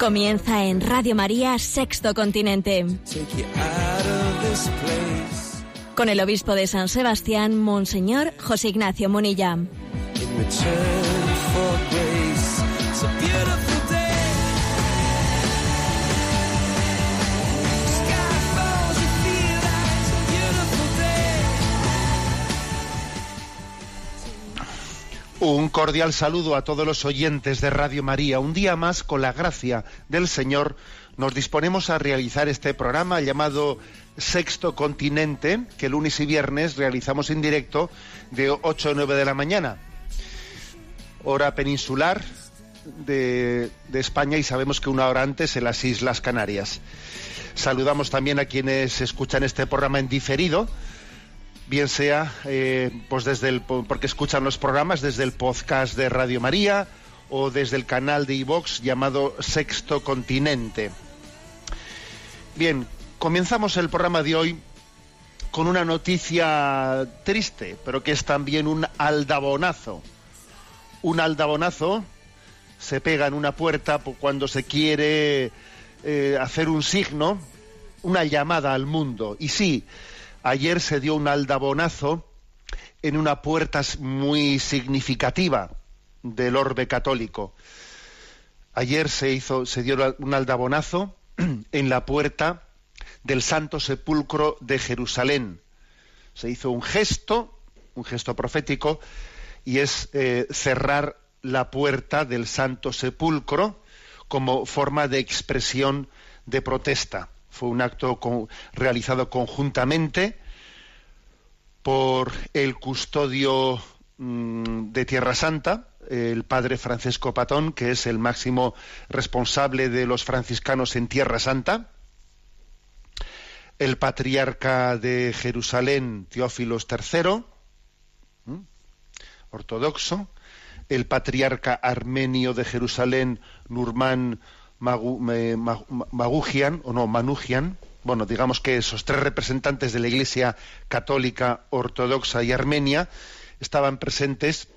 Comienza en Radio María Sexto Continente. Con el obispo de San Sebastián, Monseñor José Ignacio Munilla. Un cordial saludo a todos los oyentes de Radio María. Un día más, con la gracia del Señor, nos disponemos a realizar este programa llamado Sexto Continente, que lunes y viernes realizamos en directo de 8 a 9 de la mañana. Hora peninsular de, de España y sabemos que una hora antes en las Islas Canarias. Saludamos también a quienes escuchan este programa en diferido, bien sea eh, pues desde el po- porque escuchan los programas desde el podcast de Radio María o desde el canal de iVox llamado Sexto Continente. Bien, comenzamos el programa de hoy con una noticia triste, pero que es también un aldabonazo. Un aldabonazo se pega en una puerta cuando se quiere eh, hacer un signo, una llamada al mundo. Y sí, ayer se dio un aldabonazo en una puerta muy significativa del orbe católico. Ayer se hizo, se dio un aldabonazo en la puerta del Santo Sepulcro de Jerusalén. Se hizo un gesto, un gesto profético, y es eh, cerrar la puerta del Santo Sepulcro como forma de expresión de protesta. Fue un acto realizado conjuntamente por el custodio mm, de Tierra Santa, el padre Francesco Patón, que es el máximo responsable de los franciscanos en Tierra Santa, el patriarca de Jerusalén, Teófilos III, ¿m? ortodoxo, el patriarca armenio de Jerusalén, Nurman Magugian, o no, Manugian, bueno, digamos que esos tres representantes de la Iglesia católica, ortodoxa y armenia estaban presentes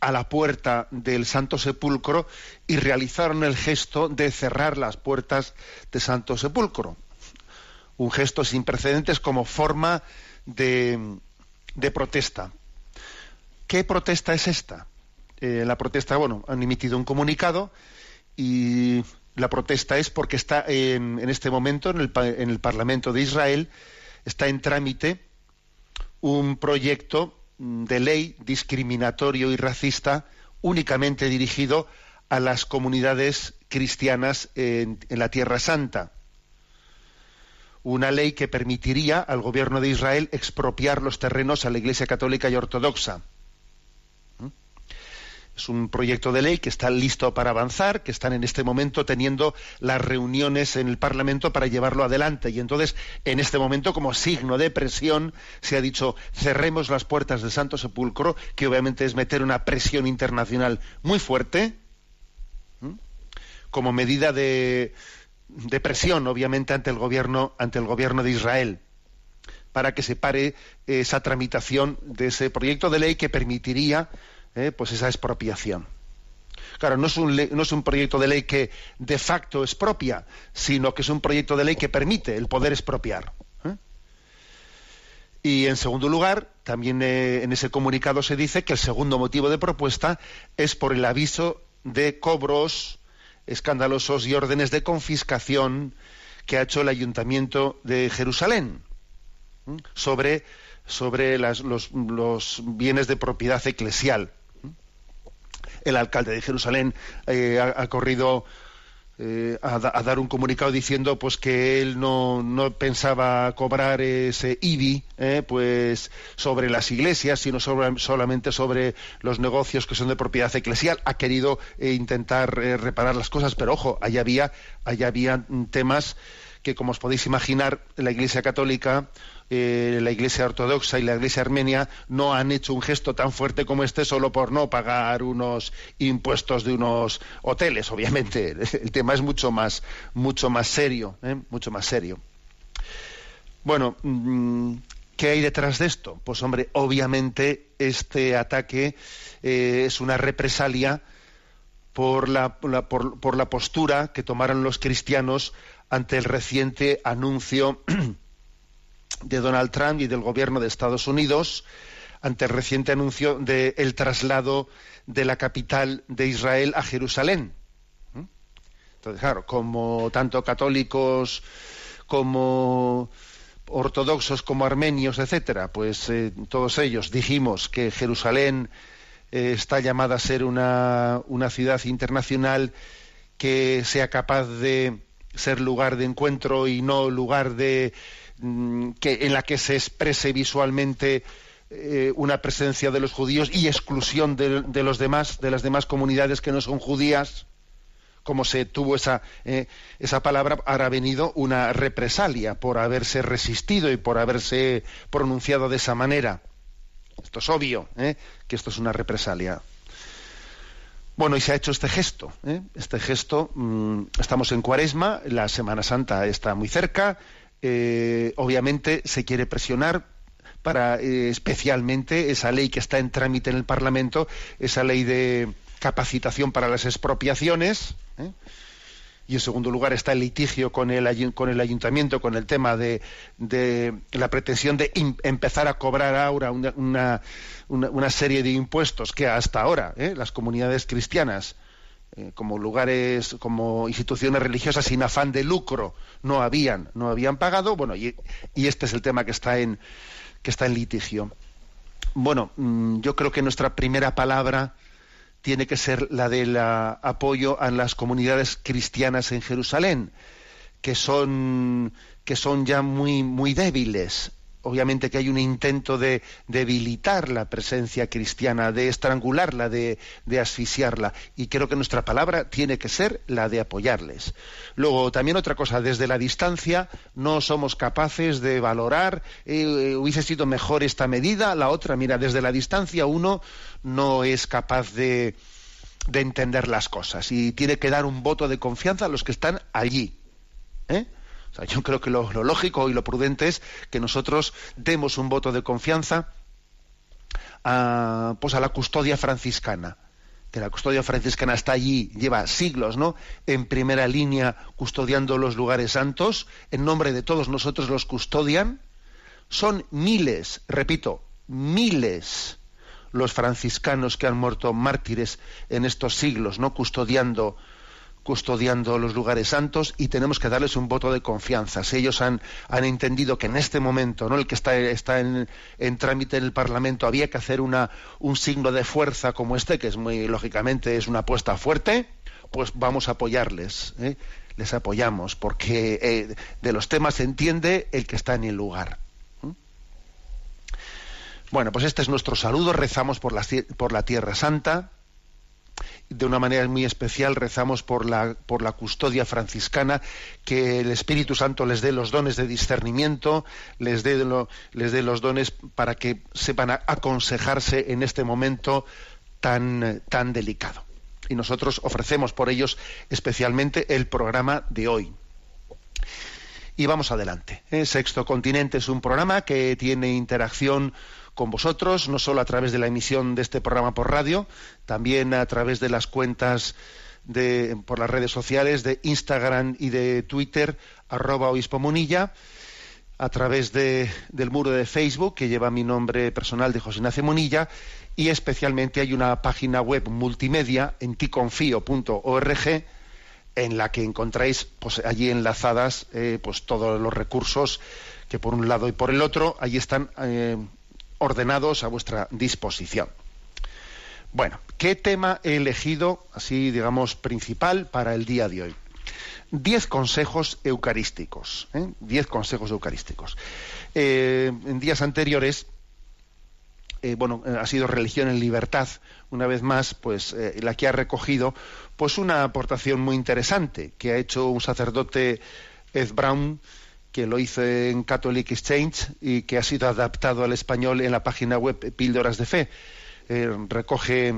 a la puerta del Santo Sepulcro y realizaron el gesto de cerrar las puertas del Santo Sepulcro. Un gesto sin precedentes como forma de, de protesta. ¿Qué protesta es esta? Eh, la protesta, bueno, han emitido un comunicado y la protesta es porque está en, este momento en el, en el Parlamento de Israel, está en trámite un proyecto mm, de ley discriminatorio y racista únicamente dirigido a las comunidades cristianas en la Tierra Santa. Una ley que permitiría al gobierno de Israel expropiar los terrenos a la Iglesia Católica y Ortodoxa. Es un proyecto de ley que está listo para avanzar, que están en este momento teniendo las reuniones en el Parlamento para llevarlo adelante. Y entonces, en este momento, como signo de presión, se ha dicho cerremos las puertas del Santo Sepulcro, que obviamente es meter una presión internacional muy fuerte, como medida de, de presión, obviamente, ante el gobierno, ante el gobierno de Israel para que se pare esa tramitación de ese proyecto de ley que permitiría eh, pues esa expropiación. Claro, no es, un no es un proyecto de ley que de facto expropia, sino que es un proyecto de ley que permite el poder expropiar. ¿eh? Y en segundo lugar, también eh, en ese comunicado se dice que el segundo motivo de propuesta es por el aviso de cobros escandalosos y órdenes de confiscación que ha hecho el Ayuntamiento de Jerusalén sobre, sobre los bienes de propiedad eclesial. El alcalde de Jerusalén eh, ha, corrido eh, a, dar un comunicado diciendo pues que él no, pensaba cobrar ese IBI eh, pues sobre las iglesias sino sobre, solamente sobre los negocios que son de propiedad eclesial. Ha querido intentar reparar las cosas pero ojo ahí había ahí había temas que como os podéis imaginar la iglesia católica eh, la Iglesia Ortodoxa y la Iglesia Armenia no han hecho un gesto tan fuerte como este solo por no pagar unos impuestos de unos hoteles. Obviamente, el tema es mucho más, mucho más serio, ¿eh? mucho más serio. Bueno, mm, ¿qué hay detrás de esto? Pues hombre, obviamente este ataque eh, es una represalia por la, por la postura que tomaron los cristianos ante el reciente anuncio de Donald Trump y del gobierno de Estados Unidos ante el reciente anuncio del traslado de la capital de Israel a Jerusalén. ¿Mm? Entonces, claro, como tanto católicos como ortodoxos como armenios, etcétera, pues eh, todos ellos dijimos que Jerusalén eh, está llamada a ser una, una ciudad internacional que sea capaz de ser lugar de encuentro y no lugar de Mm, que, en la que se exprese visualmente eh, una presencia de los judíos y exclusión de, los demás, de las demás comunidades que no son judías, como se tuvo esa, eh, esa palabra, ha venido una represalia por haberse resistido y por haberse pronunciado de esa manera. Esto es obvio, ¿eh? que esto es una represalia. Bueno, y se ha hecho este gesto. Este gesto, mm, estamos en Cuaresma, la Semana Santa está muy cerca, eh, obviamente se quiere presionar para eh, especialmente esa ley que está en trámite en el Parlamento, esa ley de capacitación para las expropiaciones. ¿eh? Y en segundo lugar está el litigio con el, con el ayuntamiento con el tema de, la pretensión de empezar a cobrar ahora una, una, serie de impuestos que hasta ahora las comunidades cristianas eh, como lugares, como instituciones religiosas sin afán de lucro no habían, no habían pagado, bueno, y, este es el tema que está en, que está en litigio. Bueno, mm, yo creo que nuestra primera palabra tiene que ser la del apoyo a las comunidades cristianas en Jerusalén, que son, que son ya muy, muy débiles obviamente que hay un intento de debilitar la presencia cristiana, de estrangularla, de, asfixiarla. Y creo que nuestra palabra tiene que ser la de apoyarles. Luego, también otra cosa, desde la distancia no somos capaces de valorar, eh, hubiese sido mejor esta medida, la otra, mira, desde la distancia uno no es capaz de, de entender las cosas y tiene que dar un voto de confianza a los que están allí. ¿eh? Yo creo que lo, lógico y lo prudente es que nosotros demos un voto de confianza a, pues a la custodia franciscana que la custodia franciscana está allí, lleva siglos, ¿no? En primera línea custodiando los lugares santos, en nombre de todos nosotros los custodian. Son miles, repito, miles los franciscanos que han muerto mártires en estos siglos, ¿no? Custodiando custodiando los lugares santos y tenemos que darles un voto de confianza. Si ellos han, han entendido que en este momento, ¿no? el que está, está en, trámite en el Parlamento, había que hacer una, un signo de fuerza como este, que es muy lógicamente es una apuesta fuerte, pues vamos a apoyarles. ¿eh? Les apoyamos, porque eh, de los temas se entiende el que está en el lugar. Bueno, pues este es nuestro saludo. Rezamos por la, por la Tierra Santa de una manera muy especial rezamos por la, por la custodia franciscana, que el Espíritu Santo les dé los dones de discernimiento, les dé, les dé los dones para que sepan aconsejarse en este momento tan, tan delicado. Y nosotros ofrecemos por ellos especialmente el programa de hoy. Y vamos adelante. ¿eh? Sexto Continente es un programa que tiene interacción con vosotros, no solo a través de la emisión de este programa por radio, también a través de las cuentas de, por las redes sociales de Instagram y de Twitter, arroba obispo Munilla, a través de, del muro de Facebook que lleva mi nombre personal de José Ignacio Munilla, y especialmente hay una página web multimedia en ticonfío.org en la que encontráis pues, allí enlazadas eh, pues todos los recursos que por un lado y por el otro allí están eh, ordenados a vuestra disposición. Bueno, ¿qué tema he elegido, así digamos, principal para el día de hoy? diez consejos eucarísticos. ¿eh? Diez consejos eucarísticos. Eh, en días anteriores, eh, bueno, ha sido religión en libertad, una vez más, pues la que ha recogido, pues una aportación muy interesante que ha hecho un sacerdote Ed Brown, que lo hizo en Catholic Exchange y que ha sido adaptado al español en la página web Píldoras de Fe. recoge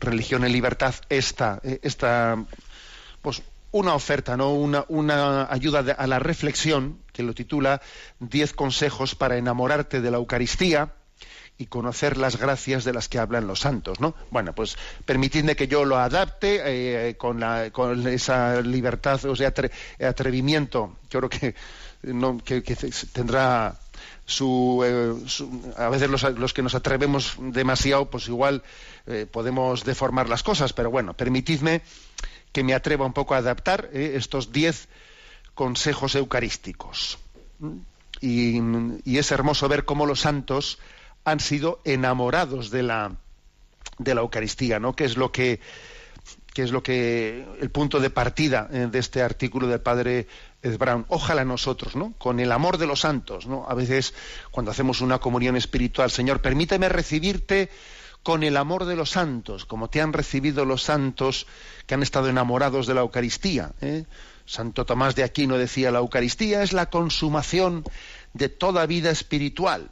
religión en libertad esta, esta pues una oferta, ¿no? una, una ayuda a la reflexión, que lo titula Diez consejos para enamorarte de la Eucaristía y conocer las gracias de las que hablan los santos, ¿no? Bueno, pues permitidme que yo lo adapte eh, con, la, con, esa libertad, o sea, atrevimiento. Yo creo que, no, que, tendrá su, eh, a veces los, que nos atrevemos demasiado, pues igual eh, podemos deformar las cosas, pero bueno, permitidme que me atreva un poco a adaptar estos diez consejos eucarísticos. Y, es hermoso ver cómo los santos han sido enamorados de la, de la Eucaristía, ¿no? Que es lo que, que es lo que el punto de partida eh, de este artículo del padre Ed Brown. Ojalá nosotros, ¿no? Con el amor de los santos, ¿no? A veces cuando hacemos una comunión espiritual, Señor, permíteme recibirte con el amor de los santos, como te han recibido los santos que han estado enamorados de la Eucaristía. ¿eh? Santo Tomás de Aquino decía, la Eucaristía es la consumación de toda vida espiritual.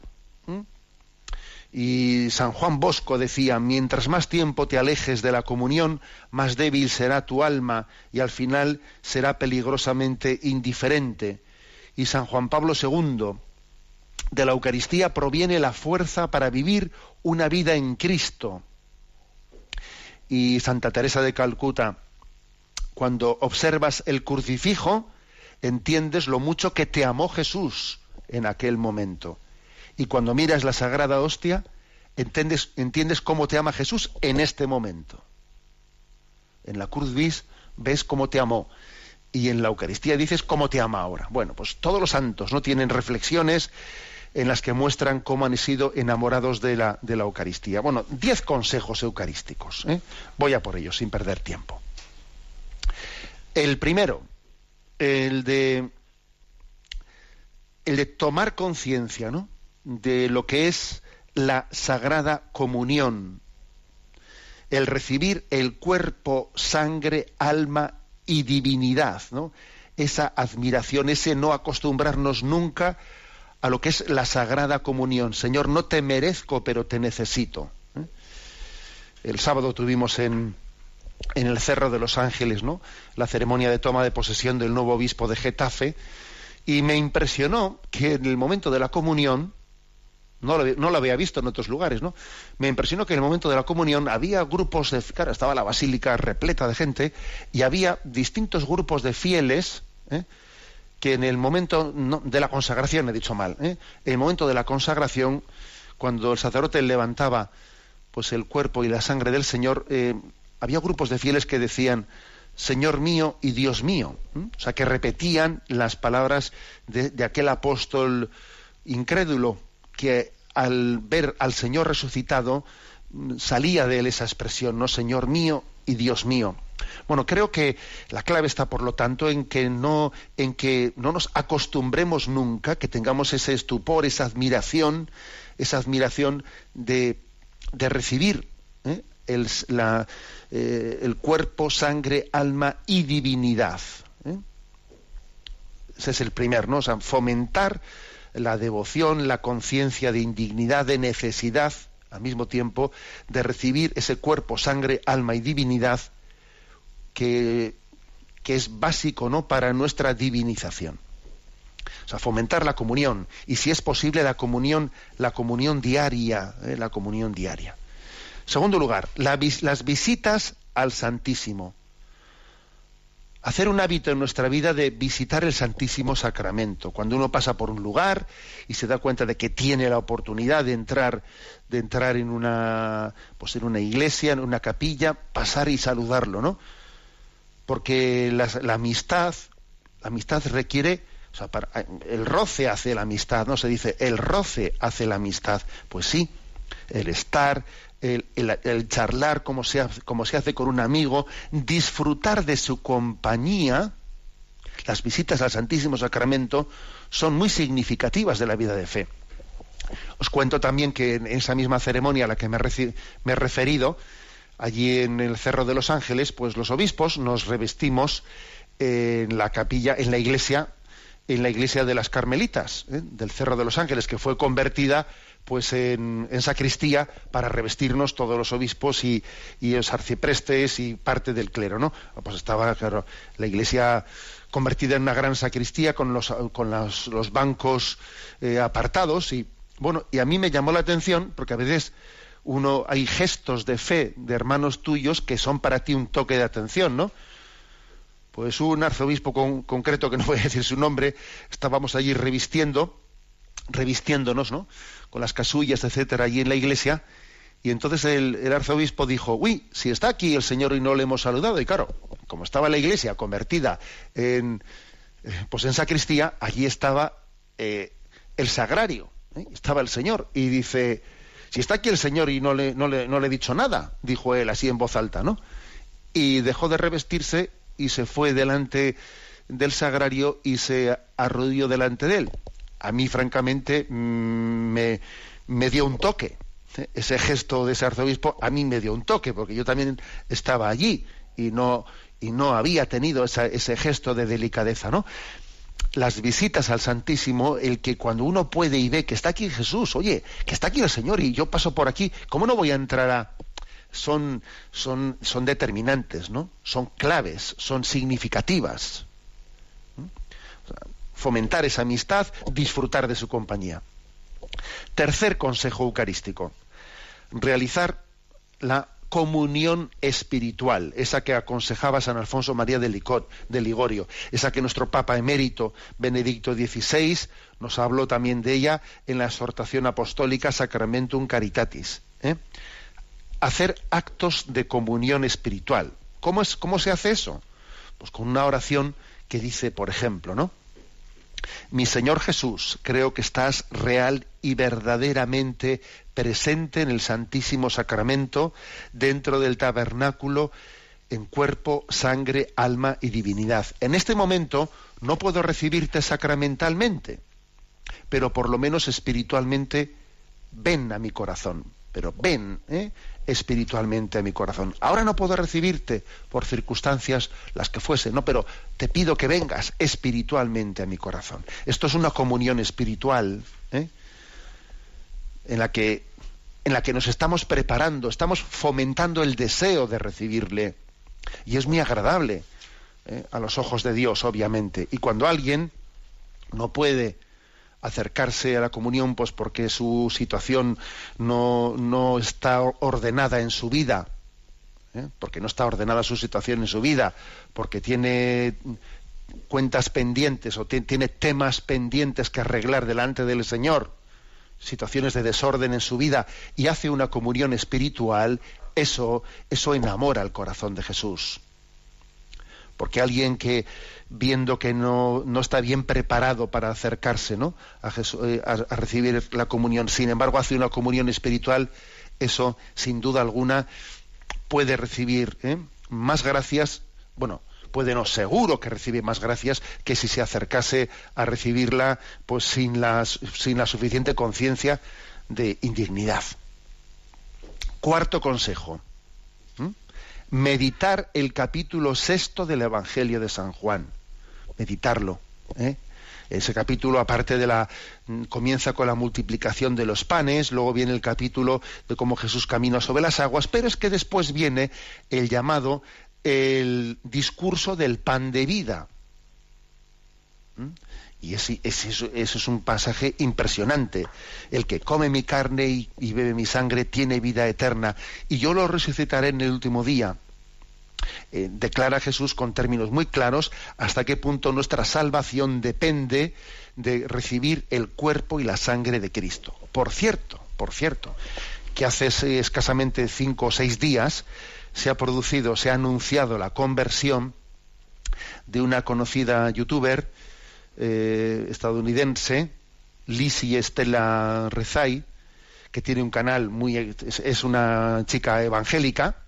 Y San Juan Bosco decía, mientras más tiempo te alejes de la comunión, más débil será tu alma y al final será peligrosamente indiferente. Y San Juan Pablo II, de la Eucaristía proviene la fuerza para vivir una vida en Cristo. Y Santa Teresa de Calcuta, cuando observas el crucifijo, entiendes lo mucho que te amó Jesús en aquel momento. Y cuando miras la sagrada hostia, entiendes, cómo te ama Jesús en este momento. En la cruz vis ves cómo te amó. Y en la Eucaristía dices cómo te ama ahora. Bueno, pues todos los santos no tienen reflexiones en las que muestran cómo han sido enamorados de la, de la Eucaristía. Bueno, diez consejos eucarísticos. ¿eh? Voy a por ellos sin perder tiempo. El primero, el de, el de tomar conciencia ¿no? De lo que es la sagrada comunión, el recibir el cuerpo, sangre, alma y divinidad, ¿no? esa admiración, ese no acostumbrarnos nunca a lo que es la Sagrada Comunión. Señor, no te merezco, pero te necesito. ¿eh? El sábado tuvimos en, en el Cerro de los Ángeles, ¿no? La ceremonia de toma de posesión del nuevo obispo de Getafe y me impresionó que en el momento de la comunión no lo, no lo, había visto en otros lugares, ¿no? Me impresionó que en el momento de la comunión había grupos de, claro, estaba la basílica repleta de gente y había distintos grupos de fieles, ¿eh? que en el momento de la consagración, he dicho mal, ¿eh? en el momento de la consagración, cuando el sacerdote levantaba pues el cuerpo y la sangre del Señor, eh, había grupos de fieles que decían, Señor mío y Dios mío, o sea, que repetían las palabras de aquel apóstol incrédulo que al ver al Señor resucitado salía de él esa expresión, no Señor mío y Dios mío. Bueno, creo que la clave está, por lo tanto, en que no, en que no nos acostumbremos nunca, que tengamos ese estupor, esa admiración, esa admiración de, de recibir ¿eh? eh, el, cuerpo, sangre, alma y divinidad. ¿eh? Ese es el primer, ¿no? O sea, fomentar la devoción, la conciencia de indignidad, de necesidad, al mismo tiempo, de recibir ese cuerpo, sangre, alma y divinidad que, es básico ¿no? para nuestra divinización. O sea, fomentar la comunión y si es posible la comunión, la comunión diaria, ¿eh? la comunión diaria. Segundo lugar, las visitas al Santísimo. Hacer un hábito en nuestra vida de visitar el Santísimo Sacramento. Cuando uno pasa por un lugar y se da cuenta de que tiene la oportunidad de entrar, de entrar en una, pues en una iglesia, en una capilla, pasar y saludarlo, ¿no? porque la, amistad, la amistad requiere, o sea, el roce hace la amistad, no se dice el roce hace la amistad, pues sí, el estar, el, charlar como se, como se hace con un amigo, disfrutar de su compañía, las visitas al Santísimo Sacramento son muy significativas de la vida de fe. Os cuento también que en esa misma ceremonia a la que me, he referido, allí en el Cerro de los Ángeles, pues los obispos nos revestimos en la capilla, en la iglesia, en la iglesia de las Carmelitas, ¿eh? del Cerro de los Ángeles, que fue convertida pues en, sacristía para revestirnos todos los obispos y, los arciprestes y parte del clero, ¿no? Pues estaba, la iglesia convertida en una gran sacristía con los, con los, bancos eh, apartados y bueno, y a mí me llamó la atención porque a veces uno hay gestos de fe de hermanos tuyos que son para ti un toque de atención, ¿no? Pues un arzobispo concreto que no voy a decir su nombre, estábamos allí revistiendo revistiéndonos, ¿no? Con las casullas, etcétera, allí en la iglesia. Y entonces el, arzobispo dijo, uy, si está aquí el Señor y no le hemos saludado. Y claro, como estaba la iglesia convertida en, eh, pues en sacristía, allí estaba eh, el sagrario, ¿eh? estaba el Señor. Y dice, si está aquí el Señor y no le, no, le, no le he dicho nada, dijo él así en voz alta, ¿no? Y dejó de revestirse y se fue delante del sagrario y se arrodilló delante de él a mí francamente mm, me, dio un toque. ¿eh? Ese gesto de ese arzobispo a mí me dio un toque, porque yo también estaba allí y no, y no había tenido ese gesto de delicadeza, ¿no? Las visitas al Santísimo, el que cuando uno puede y ve que está aquí Jesús, oye, que está aquí el Señor y yo paso por aquí, ¿cómo no voy a entrar a...? Son, son, son determinantes, ¿no? Son claves, son significativas fomentar esa amistad, disfrutar de su compañía. Tercer consejo eucarístico, realizar la comunión espiritual, esa que aconsejaba San Alfonso María de, Ligorio, esa que nuestro Papa emérito Benedicto XVI nos habló también de ella en la exhortación apostólica Sacramentum Caritatis. ¿eh? Hacer actos de comunión espiritual. ¿Cómo, es, ¿Cómo se hace eso? Pues con una oración que dice, por ejemplo, ¿no? Mi Señor Jesús, creo que estás real y verdaderamente presente en el Santísimo Sacramento, dentro del tabernáculo, en cuerpo, sangre, alma y divinidad. En este momento no puedo recibirte sacramentalmente, pero por lo menos espiritualmente ven a mi corazón. Pero ven, ¿eh? Espiritualmente a mi corazón. Ahora no puedo recibirte por circunstancias las que fuesen, no, pero te pido que vengas espiritualmente a mi corazón. Esto es una comunión espiritual ¿eh? en la que en la que nos estamos preparando, estamos fomentando el deseo de recibirle y es muy agradable ¿eh? a los ojos de Dios, obviamente. Y cuando alguien no puede acercarse a la comunión pues porque su situación no, no está ordenada en su vida, ¿eh? porque no está ordenada su situación en su vida, porque tiene cuentas pendientes o tiene temas pendientes que arreglar delante del Señor, situaciones de desorden en su vida y hace una comunión espiritual, eso, eso enamora al corazón de Jesús. Porque alguien que viendo que no, no está bien preparado para acercarse ¿no? a, eh, a, recibir la comunión, sin embargo hace una comunión espiritual, eso sin duda alguna puede recibir ¿eh? más gracias, bueno, puede no, seguro que recibe más gracias que si se acercase a recibirla pues sin, las, sin la suficiente conciencia de indignidad. Cuarto consejo meditar el capítulo sexto del Evangelio de San Juan, meditarlo. ¿eh? Ese capítulo, aparte de la, mm, comienza con la multiplicación de los panes, luego viene el capítulo de cómo Jesús camina sobre las aguas, pero es que después viene el llamado el discurso del pan de vida. ¿Mm? Y ese, eso es un pasaje impresionante. El que come mi carne y, bebe mi sangre tiene vida eterna, y yo lo resucitaré en el último día. Eh, declara Jesús con términos muy claros hasta qué punto nuestra salvación depende de recibir el cuerpo y la sangre de Cristo. Por cierto, por cierto, que hace escasamente cinco o seis días se ha producido, se ha anunciado la conversión de una conocida youtuber eh, estadounidense, Lizzie Estela Rezai, que tiene un canal muy es, una chica evangélica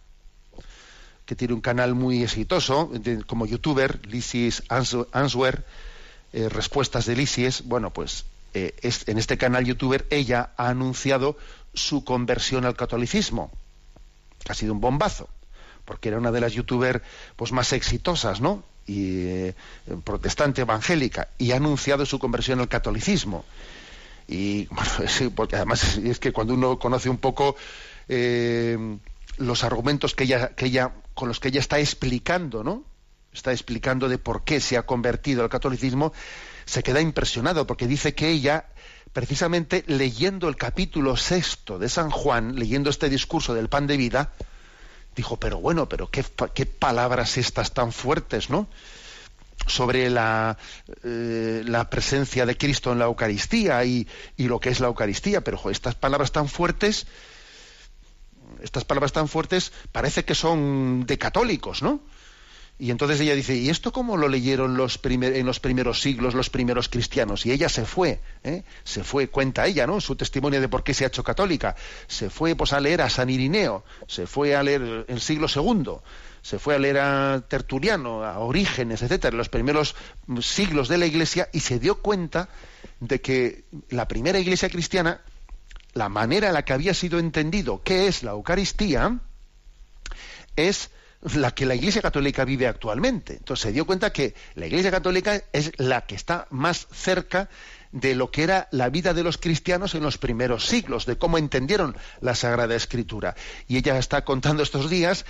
que tiene un canal muy exitoso como youtuber, Lysis Answer, eh, respuestas de Lysis, bueno, pues eh, en este canal youtuber ella ha anunciado su conversión al catolicismo. Ha sido un bombazo, porque era una de las youtubers pues, más exitosas, ¿no? Y eh, protestante evangélica, y ha anunciado su conversión al catolicismo. Y bueno, porque además es que cuando uno conoce un poco los argumentos que ella, que ella, con los que ella está explicando, ¿no? Está explicando de por qué se ha convertido al catolicismo, se queda impresionado porque dice que ella, precisamente leyendo el capítulo sexto de San Juan, leyendo este discurso del pan de vida, dijo, pero bueno, pero qué, palabras estas tan fuertes, ¿no? sobre la, eh, la, presencia de Cristo en la Eucaristía y, lo que es la Eucaristía, pero estas palabras tan fuertes, estas palabras tan fuertes parece que son de católicos, ¿no? Y entonces ella dice, ¿y esto cómo lo leyeron los en los primeros siglos los primeros cristianos? Y ella se fue, ¿eh? se fue, cuenta ella, ¿no? Su testimonio de por qué se ha hecho católica. Se fue pues a leer a San Irineo, se fue a leer el siglo II, se fue a leer a Tertuliano, a Orígenes, etcétera, los primeros siglos de la Iglesia, y se dio cuenta de que la primera Iglesia cristiana, la manera en la que había sido entendido qué es la Eucaristía, es la que la Iglesia Católica vive actualmente. Entonces se dio cuenta que la Iglesia Católica es la que está más cerca de lo que era la vida de los cristianos en los primeros siglos, de cómo entendieron la Sagrada Escritura. Y ella está contando estos días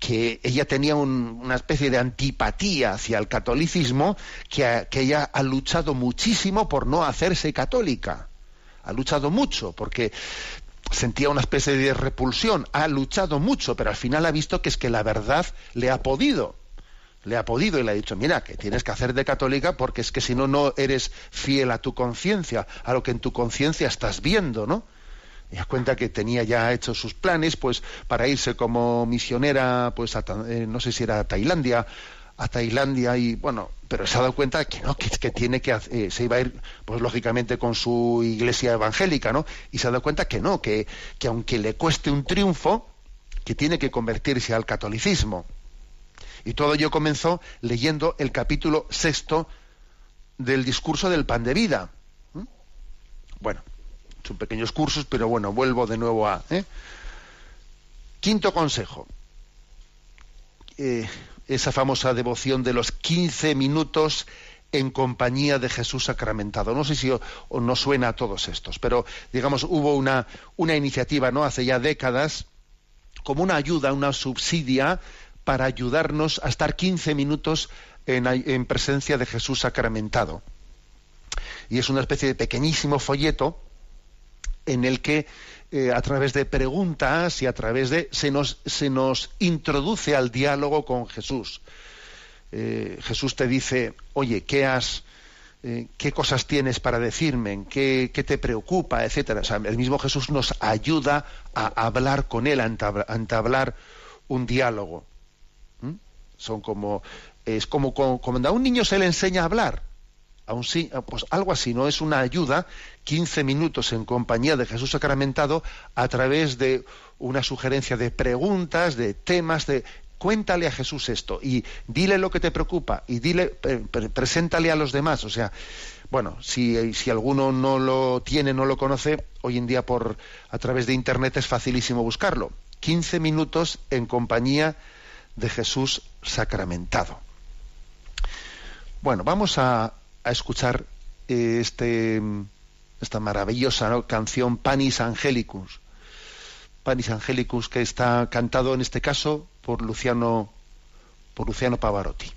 que ella tenía una especie de antipatía hacia el catolicismo, que, que ella ha luchado muchísimo por no hacerse católica ha luchado mucho porque sentía una especie de repulsión, ha luchado mucho, pero al final ha visto que es que la verdad le ha podido. Le ha podido y le ha dicho, mira, que tienes que hacer de católica porque es que si no, no eres fiel a tu conciencia, a lo que en tu conciencia estás viendo, ¿no? Y das cuenta que tenía ya hecho sus planes, pues, para irse como misionera, pues, a, eh, no sé si era a Tailandia, a Tailandia y bueno, pero se ha dado cuenta que no, que, tiene que eh, se iba a ir, pues lógicamente con su iglesia evangélica, ¿no? Y se ha dado cuenta que no, que, que aunque le cueste un triunfo, que tiene que convertirse al catolicismo. Y todo ello comenzó leyendo el capítulo sexto del discurso del pan de vida. Bueno, son pequeños cursos, pero bueno, vuelvo de nuevo a. ¿eh? Quinto consejo. Eh, esa famosa devoción de los 15 minutos en compañía de Jesús sacramentado. No sé si o, no suena a todos estos, pero digamos hubo una, una iniciativa no hace ya décadas como una ayuda, una subsidia para ayudarnos a estar 15 minutos en, en presencia de Jesús sacramentado. Y es una especie de pequeñísimo folleto en el que eh, a través de preguntas y a través de se nos se nos introduce al diálogo con Jesús. Eh, Jesús te dice, oye, ¿qué has eh, qué cosas tienes para decirme, ¿Qué, qué, te preocupa, etcétera. el mismo Jesús nos ayuda a hablar con él, a entablar un diálogo. ¿Mm? Son como es como, como cuando a un niño se le enseña a hablar. Ah, pues algo así, ¿no? Es una ayuda, 15 minutos en compañía de Jesús sacramentado, a través de una sugerencia de preguntas, de temas, de cuéntale a Jesús esto y dile lo que te preocupa y dile, preséntale a los demás. O sea, bueno, si, si alguno no lo tiene, no lo conoce, hoy en día por a través de internet es facilísimo buscarlo. 15 minutos en compañía de Jesús sacramentado. Bueno, vamos a, a escuchar eh, este, esta maravillosa canción Panis Angelicus. Panis Angelicus que está cantado en este caso por Luciano, por Luciano Pavarotti.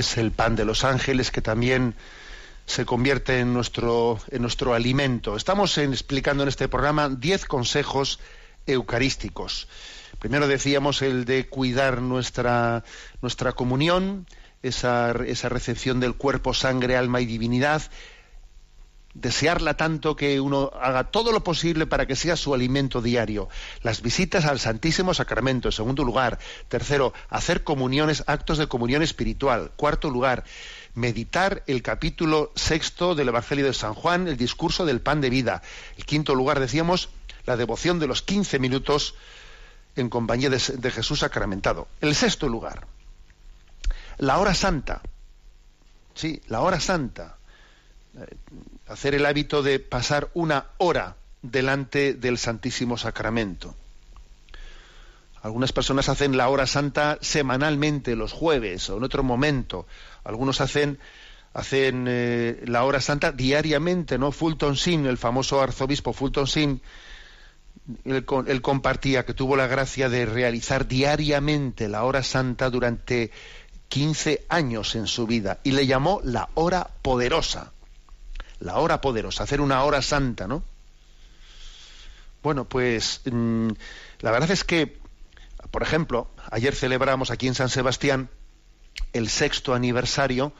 Es el pan de los ángeles que también se convierte en nuestro, en nuestro alimento. Estamos explicando en este programa diez consejos eucarísticos. Primero decíamos el de cuidar nuestra, nuestra comunión, esa, esa recepción del cuerpo, sangre, alma y divinidad, desearla tanto que uno haga todo lo posible para que sea su alimento diario. Las visitas al Santísimo Sacramento, en segundo lugar. Tercero, hacer comuniones, actos de comunión espiritual. Cuarto lugar, meditar el capítulo sexto del Evangelio de San Juan, el discurso del pan de vida. El quinto lugar, decíamos, la devoción de los quince minutos en compañía de, Jesús sacramentado. El sexto lugar, la hora santa. Sí, la hora santa hacer el hábito de pasar una hora delante del Santísimo Sacramento. Algunas personas hacen la hora santa semanalmente, los jueves o en otro momento. Algunos hacen, hacen eh, la hora santa diariamente, ¿no? Fulton Sin, el famoso arzobispo Fulton Sin, él, él, compartía que tuvo la gracia de realizar diariamente la hora santa durante 15 años en su vida y le llamó la hora poderosa la hora poderosa, hacer una hora santa, ¿no? Bueno, pues mmm, la verdad es que, por ejemplo, ayer celebramos aquí en San Sebastián el sexto aniversario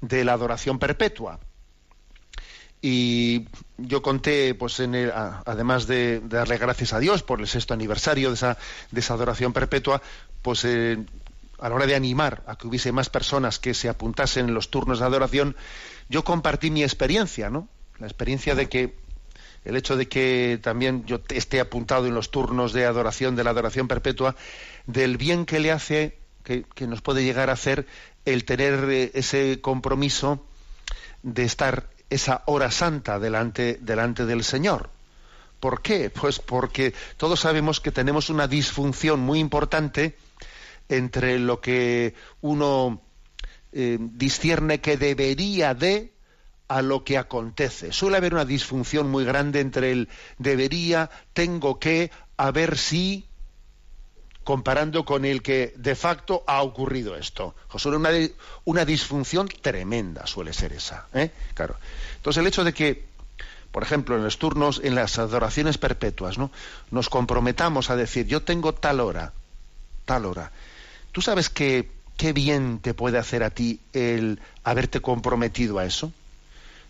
de la adoración perpetua. Y yo conté, pues, en el, además de, de, darle gracias a Dios por el sexto aniversario de esa, de esa adoración perpetua, pues eh, a la hora de animar a que hubiese más personas que se apuntasen en los turnos de adoración, yo compartí mi experiencia, ¿no? La experiencia de que el hecho de que también yo esté apuntado en los turnos de adoración, de la adoración perpetua, del bien que le hace, que, nos puede llegar a hacer el tener eh, ese compromiso de estar esa hora santa delante del Señor. ¿Por qué? Pues porque todos sabemos que tenemos una disfunción muy importante entre lo que uno eh, discierne que debería de a lo que acontece. Suele haber una disfunción muy grande entre el debería, tengo que, a ver si, comparando con el que de facto ha ocurrido esto. Suele una, una disfunción tremenda, suele ser esa. ¿eh? Claro. Entonces el hecho de que, por ejemplo, en los turnos, en las adoraciones perpetuas, ¿no? nos comprometamos a decir, yo tengo tal hora, tal hora. Tú sabes que qué bien te puede hacer a ti el haberte comprometido a eso,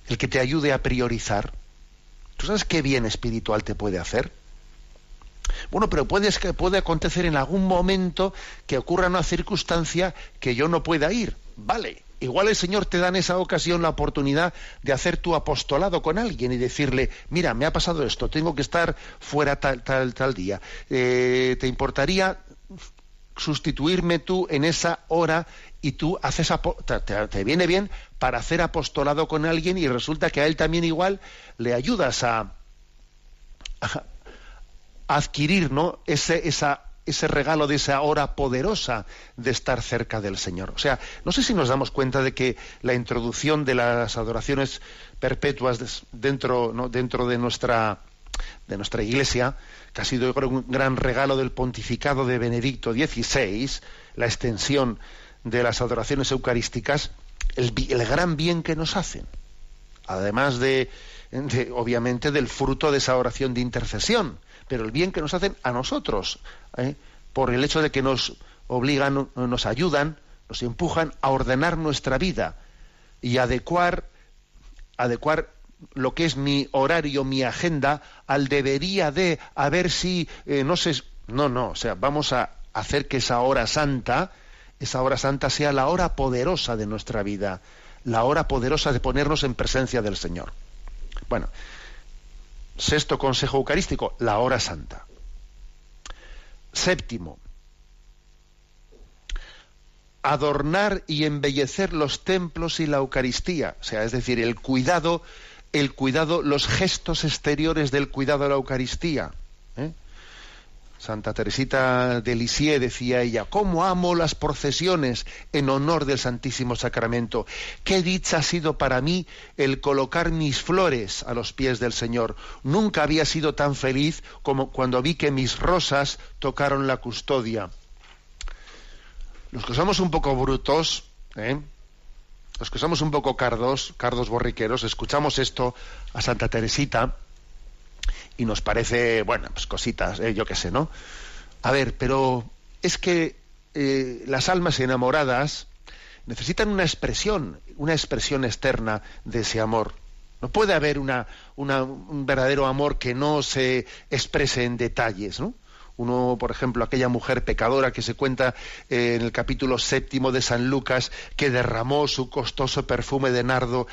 el que te ayude a priorizar. ¿Tú sabes qué bien espiritual te puede hacer? Bueno, pero puede, puede acontecer en algún momento que ocurra una circunstancia que yo no pueda ir. Vale, igual el Señor te da en esa ocasión la oportunidad de hacer tu apostolado con alguien y decirle, mira, me ha pasado esto, tengo que estar fuera tal, tal, tal día. Eh, ¿Te importaría sustituirme tú en esa hora y tú haces te, viene bien para hacer apostolado con alguien y resulta que a él también igual le ayudas a, adquirir ¿no? ese, ese regalo de esa hora poderosa de estar cerca del Señor. O sea, no sé si nos damos cuenta de que la introducción de las adoraciones perpetuas dentro, ¿no? dentro de nuestra de nuestra Iglesia, que ha sido un gran regalo del pontificado de Benedicto XVI, la extensión de las adoraciones eucarísticas, el, gran bien que nos hacen, además de, de, obviamente, del fruto de esa oración de intercesión, pero el bien que nos hacen a nosotros, ¿eh? por el hecho de que nos obligan, nos ayudan, nos empujan a ordenar nuestra vida y adecuar, adecuar lo que es mi horario, mi agenda, al debería de, a ver si, eh, no sé, no, no, o sea, vamos a hacer que esa hora santa, esa hora santa sea la hora poderosa de nuestra vida, la hora poderosa de ponernos en presencia del Señor. Bueno, sexto consejo eucarístico, la hora santa. Séptimo, adornar y embellecer los templos y la Eucaristía, o sea, es decir, el cuidado el cuidado, los gestos exteriores del cuidado a la Eucaristía. ¿eh? Santa Teresita de Lisieux decía ella, ¿cómo amo las procesiones en honor del Santísimo Sacramento? Qué dicha ha sido para mí el colocar mis flores a los pies del Señor. Nunca había sido tan feliz como cuando vi que mis rosas tocaron la custodia. Los que somos un poco brutos, ¿eh? Los que somos un poco cardos, cardos borriqueros, escuchamos esto a Santa Teresita y nos parece, bueno, pues cositas, ¿eh? yo qué sé, ¿no? A ver, pero es que eh, las almas enamoradas necesitan una expresión, una expresión externa de ese amor. No puede haber una, un verdadero amor que no se exprese en detalles, ¿no? Uno, por ejemplo, aquella mujer pecadora que se cuenta eh, en el capítulo séptimo de San Lucas, que derramó su costoso perfume de nardo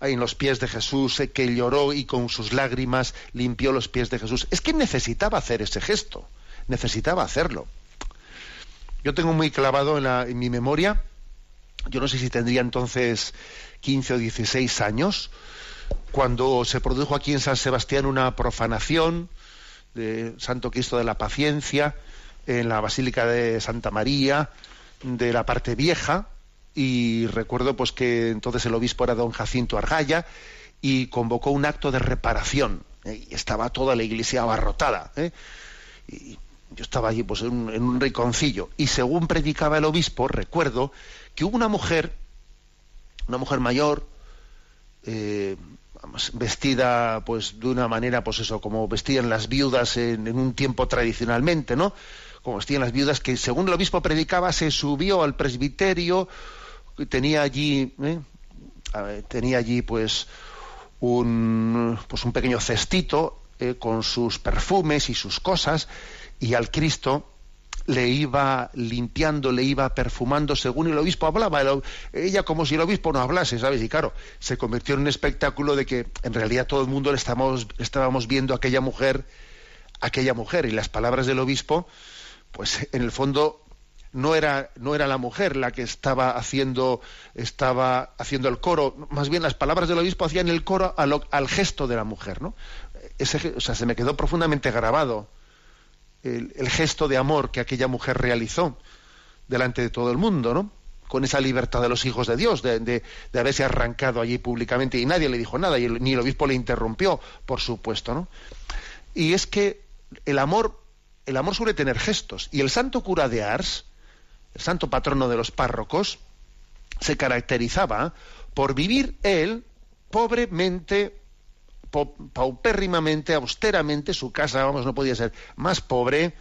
en los pies de Jesús, eh, que lloró y con sus lágrimas limpió los pies de Jesús. Es que necesitaba hacer ese gesto, necesitaba hacerlo. Yo tengo muy clavado en, en mi memoria, yo no sé si tendría entonces 15 o 16 años, cuando se produjo aquí en San Sebastián una profanación de Santo Cristo de la Paciencia en la Basílica de Santa María de la parte vieja y recuerdo pues que entonces el obispo era don Jacinto Argaya y convocó un acto de reparación ¿eh? y estaba toda la iglesia abarrotada ¿eh? y yo estaba allí pues en un, en un rinconcillo y según predicaba el obispo recuerdo que hubo una mujer una mujer mayor eh, vestida pues de una manera pues eso como vestían las viudas en, un tiempo tradicionalmente no como vestían las viudas que según el obispo predicaba se subió al presbiterio tenía allí ¿eh? tenía allí pues un pues un pequeño cestito eh, con sus perfumes y sus cosas y al Cristo le iba limpiando, le iba perfumando según el obispo hablaba. ella como si el obispo no hablase, ¿sabes? Y claro, se convirtió en un espectáculo de que en realidad todo el mundo le estábamos, estábamos viendo aquella mujer, aquella mujer, y las palabras del obispo, pues en el fondo no era, no era la mujer la que estaba haciendo, estaba haciendo el coro, más bien las palabras del obispo hacían el coro al, al gesto de la mujer, ¿no? Ese, o sea, se me quedó profundamente grabado el, gesto de amor que aquella mujer realizó delante de todo el mundo, ¿no? Con esa libertad de los hijos de Dios, de, haberse arrancado allí públicamente y nadie le dijo nada, y ni el obispo le interrumpió, por supuesto, ¿no? Y es que el amor, el amor suele tener gestos, y el santo cura de Ars, el santo patrono de los párrocos, se caracterizaba por vivir él pobremente paupérrimamente, austeramente, su casa, vamos, no podía ser más pobre,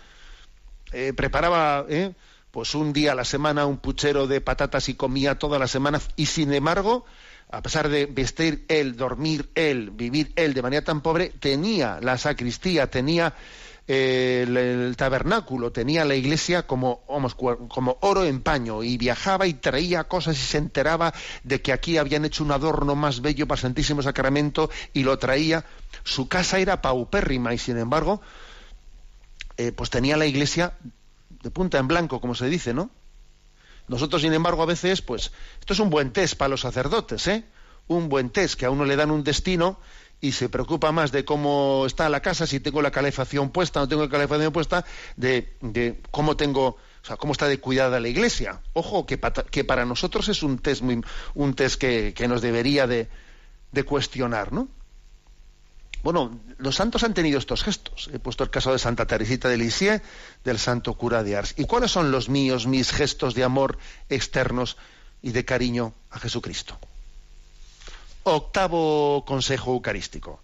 eh, preparaba eh, pues un día a la semana un puchero de patatas y comía toda la semana, y sin embargo, a pesar de vestir él, dormir él, vivir él de manera tan pobre, tenía la sacristía, tenía el, tabernáculo, tenía la iglesia como, como oro en paño y viajaba y traía cosas y se enteraba de que aquí habían hecho un adorno más bello para Santísimo Sacramento y lo traía. Su casa era paupérrima y sin embargo, eh, pues tenía la iglesia de punta en blanco, como se dice, ¿no? Nosotros, sin embargo, a veces, pues, esto es un buen test para los sacerdotes, ¿eh? Un buen test, que a uno le dan un destino y se preocupa más de cómo está la casa, si tengo la calefacción puesta no tengo la calefacción puesta, de, cómo tengo, o sea, cómo está de cuidada la iglesia. Ojo, que, que para nosotros es un test, muy, un test que, que nos debería de, de, cuestionar, ¿no? Bueno, los santos han tenido estos gestos. He puesto el caso de Santa Teresita de Lisieux, del santo cura de Ars. ¿Y cuáles son los míos, mis gestos de amor externos y de cariño a Jesucristo? Octavo consejo eucarístico.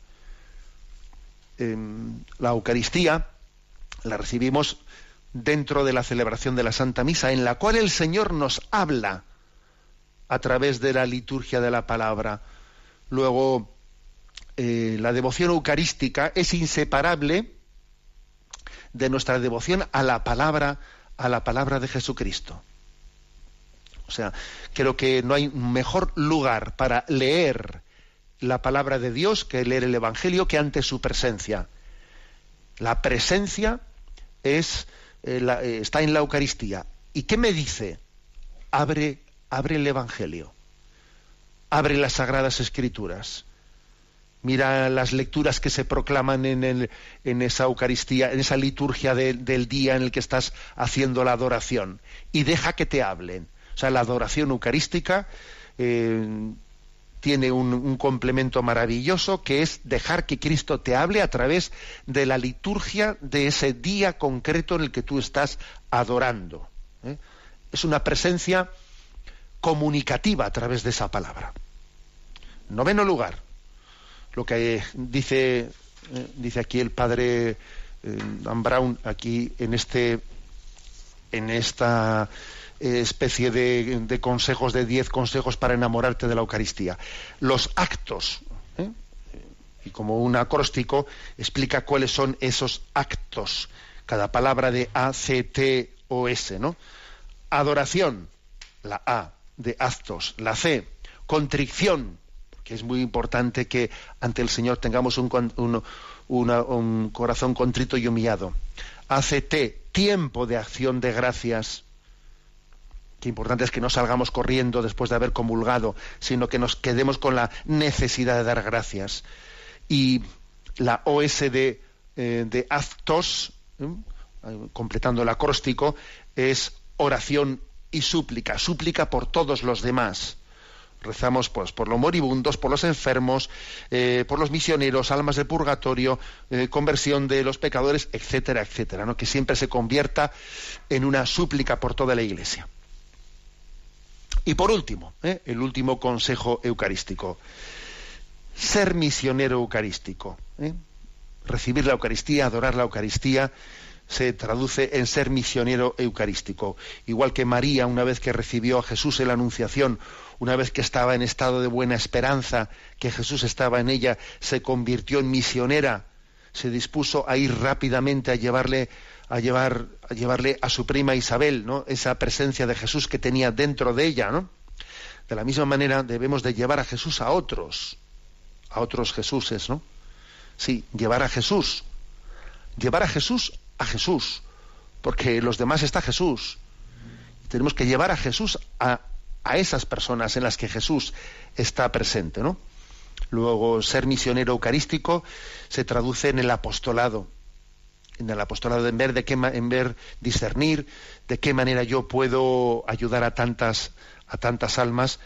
Em, la Eucaristía la recibimos dentro de la celebración de la Santa Misa, en la cual el Señor nos habla a través de la liturgia de la palabra. Luego, eh, la devoción eucarística es inseparable de nuestra devoción a la palabra, a la palabra de Jesucristo. O sea, creo que no hay mejor lugar para leer la palabra de Dios que leer el Evangelio que ante su presencia. La presencia es, eh, eh, está en la Eucaristía. ¿Y qué me dice? Abre, abre el Evangelio. Abre las Sagradas Escrituras. Mira las lecturas que se proclaman en, en esa Eucaristía, en esa liturgia del día en el que estás haciendo la adoración. Y deja que te hablen. Sea, la adoración eucarística eh, tiene un, complemento maravilloso que es dejar que Cristo te hable a través de la liturgia de ese día concreto en el que tú estás adorando. ¿eh? Es una presencia comunicativa a través de esa palabra. Noveno lugar, lo que dice, eh, dice aquí el padre Dan Brown, aquí en este en esta eh, especie de, consejos, de diez consejos para enamorarte de la Eucaristía. Los actos, y como un acróstico, explica cuáles son esos actos. Cada palabra de A, C, T o S, ¿no? Adoración, la A, de actos. La C, contrición, que es muy importante que ante el Señor tengamos un, un corazón contrito y humillado. ACT, tiempo de acción de gracias. Qué importante es que no salgamos corriendo después de haber comulgado, sino que nos quedemos con la necesidad de dar gracias. Y la OSD eh, de actos, ¿eh? completando el acróstico, es oración y súplica, súplica por todos los demás. Rezamos pues, por los moribundos, por los enfermos, eh, por los misioneros, almas de purgatorio, eh, conversión de los pecadores, etcétera, etcétera, ¿no? que siempre se convierta en una súplica por toda la Iglesia. Y por último, ¿eh? el último consejo eucarístico, ser misionero eucarístico, recibir la Eucaristía, adorar la Eucaristía, se traduce en ser misionero eucarístico. Igual que María, una vez que recibió a Jesús en la Anunciación, una vez que estaba en estado de buena esperanza, que Jesús estaba en ella, se convirtió en misionera, se dispuso a ir rápidamente a llevarle a llevar a llevarle a su prima Isabel, ¿no? Esa presencia de Jesús que tenía dentro de ella, ¿no? De la misma manera debemos de llevar a Jesús a otros, a otros Jesuses, ¿no? Sí, llevar a Jesús, llevar a Jesús a Jesús, porque los demás está Jesús. Tenemos que llevar a Jesús a, a esas personas en las que Jesús está presente, ¿no? Luego, ser misionero eucarístico se traduce en el apostolado, en el apostolado en ver de qué en ver discernir de qué manera yo puedo ayudar a tantas a tantas almas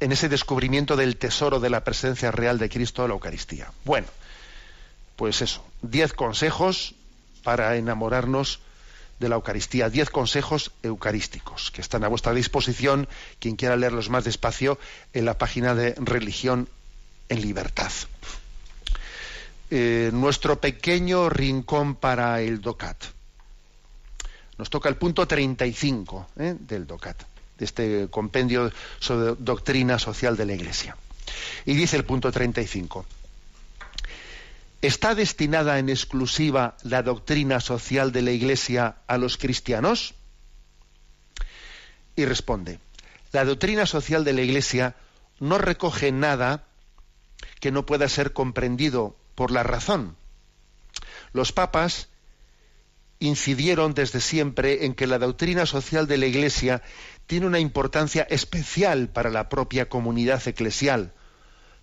en ese descubrimiento del tesoro de la presencia real de Cristo en la Eucaristía. Bueno, pues eso, diez consejos para enamorarnos de la Eucaristía. Diez consejos eucarísticos que están a vuestra disposición, quien quiera leerlos más despacio, en la página de Religión en Libertad. Eh, nuestro pequeño rincón para el DOCAT. Nos toca el punto 35 ¿eh? del DOCAT, de este compendio sobre doctrina social de la Iglesia. Y dice el punto 35. ¿Está destinada en exclusiva la doctrina social de la Iglesia a los cristianos? Y responde, la doctrina social de la Iglesia no recoge nada que no pueda ser comprendido por la razón. Los papas incidieron desde siempre en que la doctrina social de la Iglesia tiene una importancia especial para la propia comunidad eclesial,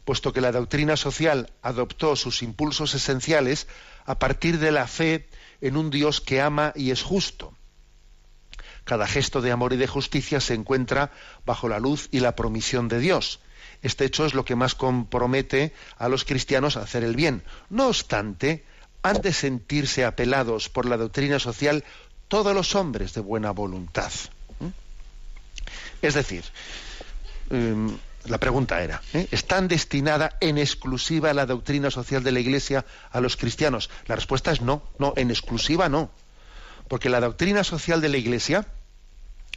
puesto que la doctrina social adoptó sus impulsos esenciales a partir de la fe en un Dios que ama y es justo. Cada gesto de amor y de justicia se encuentra bajo la luz y la promisión de Dios. Este hecho es lo que más compromete a los cristianos a hacer el bien. No obstante, han de sentirse apelados por la doctrina social todos los hombres de buena voluntad. ¿Mm? Es decir, em, la pregunta era, ¿eh? ¿están destinada en exclusiva la doctrina social de la Iglesia a los cristianos? La respuesta es no, no, en exclusiva no. Porque la doctrina social de la Iglesia,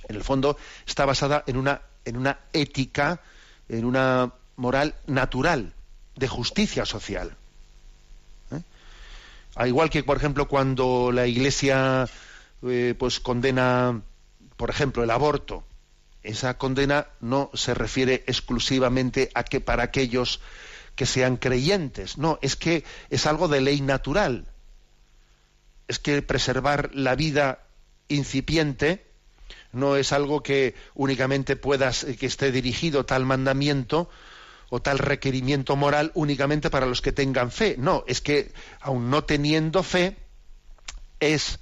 en el fondo, está basada en una, en una ética, en una moral natural, de justicia social. ¿Eh? Al igual que, por ejemplo, cuando la Iglesia eh, pues condena, por ejemplo, el aborto, esa condena no se refiere exclusivamente a que para aquellos que sean creyentes, no, es que es algo de ley natural. Es que preservar la vida incipiente no es algo que únicamente puedas que esté dirigido tal mandamiento o tal requerimiento moral únicamente para los que tengan fe. No, es que aun no teniendo fe es,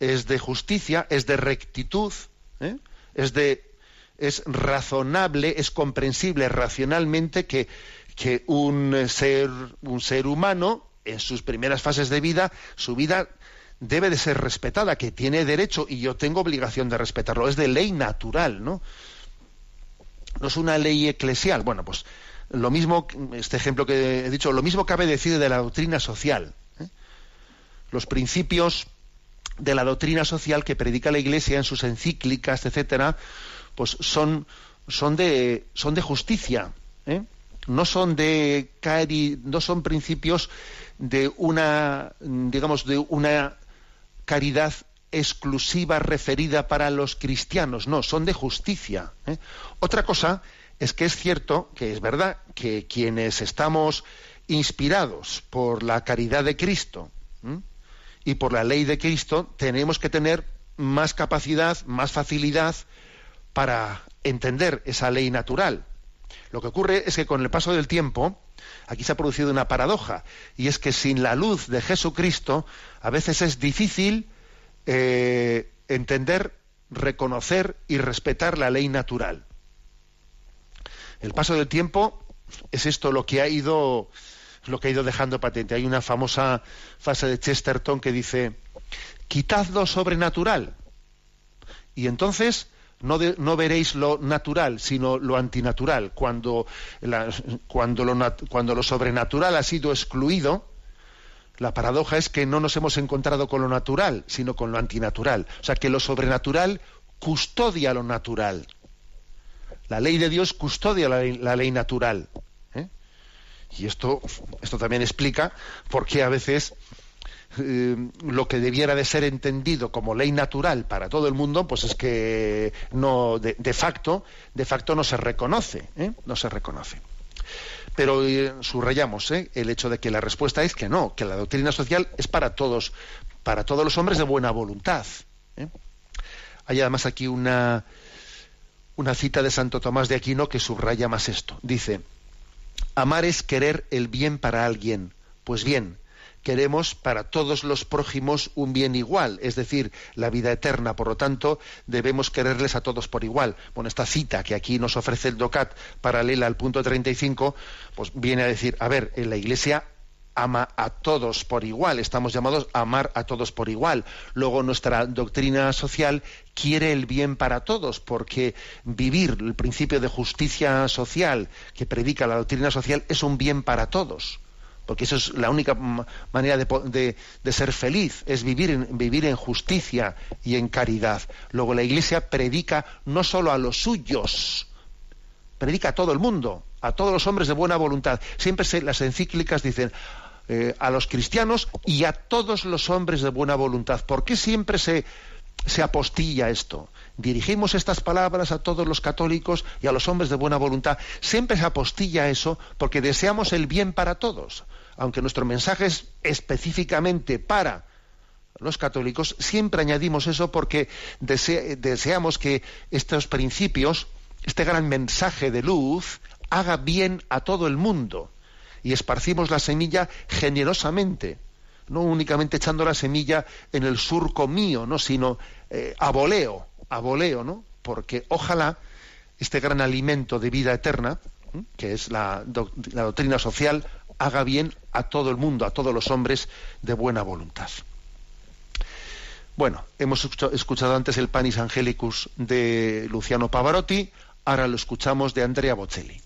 es de justicia, es de rectitud, ¿eh? es de es razonable, es comprensible racionalmente que, que un, ser, un ser humano, en sus primeras fases de vida, su vida debe de ser respetada, que tiene derecho y yo tengo obligación de respetarlo. Es de ley natural, ¿no? no es una ley eclesial. Bueno, pues lo mismo, este ejemplo que he dicho, lo mismo cabe decir de la doctrina social. ¿eh? Los principios de la doctrina social que predica la Iglesia en sus encíclicas, etcétera, pues son, son, de, son de justicia. ¿eh? No son de no son principios de una, digamos, de una caridad exclusiva referida para los cristianos, no, son de justicia. ¿eh? Otra cosa es que es cierto, que es verdad, que quienes estamos inspirados por la caridad de Cristo y por la ley de Cristo, tenemos que tener más capacidad, más facilidad para entender esa ley natural. Lo que ocurre es que con el paso del tiempo, aquí se ha producido una paradoja, y es que sin la luz de Jesucristo, a veces es difícil eh, entender, reconocer y respetar la ley natural. El paso del tiempo es esto lo que ha ido lo que ha ido dejando patente. Hay una famosa frase de Chesterton que dice: "Quitad lo sobrenatural y entonces no, veréis lo natural, sino lo antinatural. Cuando, cuando lo sobrenatural ha sido excluido, la paradoja es que no nos hemos encontrado con lo natural, sino con lo antinatural. O sea, que lo sobrenatural custodia lo natural. La ley de Dios custodia la ley, natural. ¿eh? Y esto, esto también explica por qué a veces eh, lo que debiera de ser entendido como ley natural para todo el mundo, pues es que no, de, facto, de facto no se reconoce, ¿eh? no se reconoce. Pero eh, subrayamos el hecho de que la respuesta es que no, que la doctrina social es para todos, para todos los hombres de buena voluntad. Hay además aquí una, una cita de Santo Tomás de Aquino que subraya más esto. Dice, amar es querer el bien para alguien. Pues bien, queremos para todos los prójimos un bien igual, es decir, la vida eterna. Por lo tanto, debemos quererles a todos por igual. Bueno, esta cita que aquí nos ofrece el DOCAT, paralela al punto 35, pues viene a decir, a ver, en la Iglesia ama a todos por igual, estamos llamados a amar a todos por igual. Luego nuestra doctrina social quiere el bien para todos, porque vivir el principio de justicia social que predica la doctrina social es un bien para todos porque eso es la única manera de, ser feliz, es vivir en, vivir en justicia y en caridad. Luego la Iglesia predica no solo a los suyos, predica a todo el mundo, a todos los hombres de buena voluntad. Siempre las encíclicas dicen eh, a los cristianos y a todos los hombres de buena voluntad. ¿Por qué siempre se, se apostilla esto? dirigimos estas palabras a todos los católicos y a los hombres de buena voluntad. Siempre se apostilla eso porque deseamos el bien para todos. Aunque nuestro mensaje es específicamente para los católicos, siempre añadimos eso porque deseamos que estos principios, este gran mensaje de luz, haga bien a todo el mundo. Y esparcimos la semilla generosamente no únicamente echando la semilla en el surco mío, no, sino eh, a ¿no? Porque ojalá este gran alimento de vida eterna, que es la, la doctrina social, haga bien a todo el mundo, a todos los hombres de buena voluntad. Bueno, hemos escuchado antes el Panis Angelicus de Luciano Pavarotti, ahora lo escuchamos de Andrea Bocelli.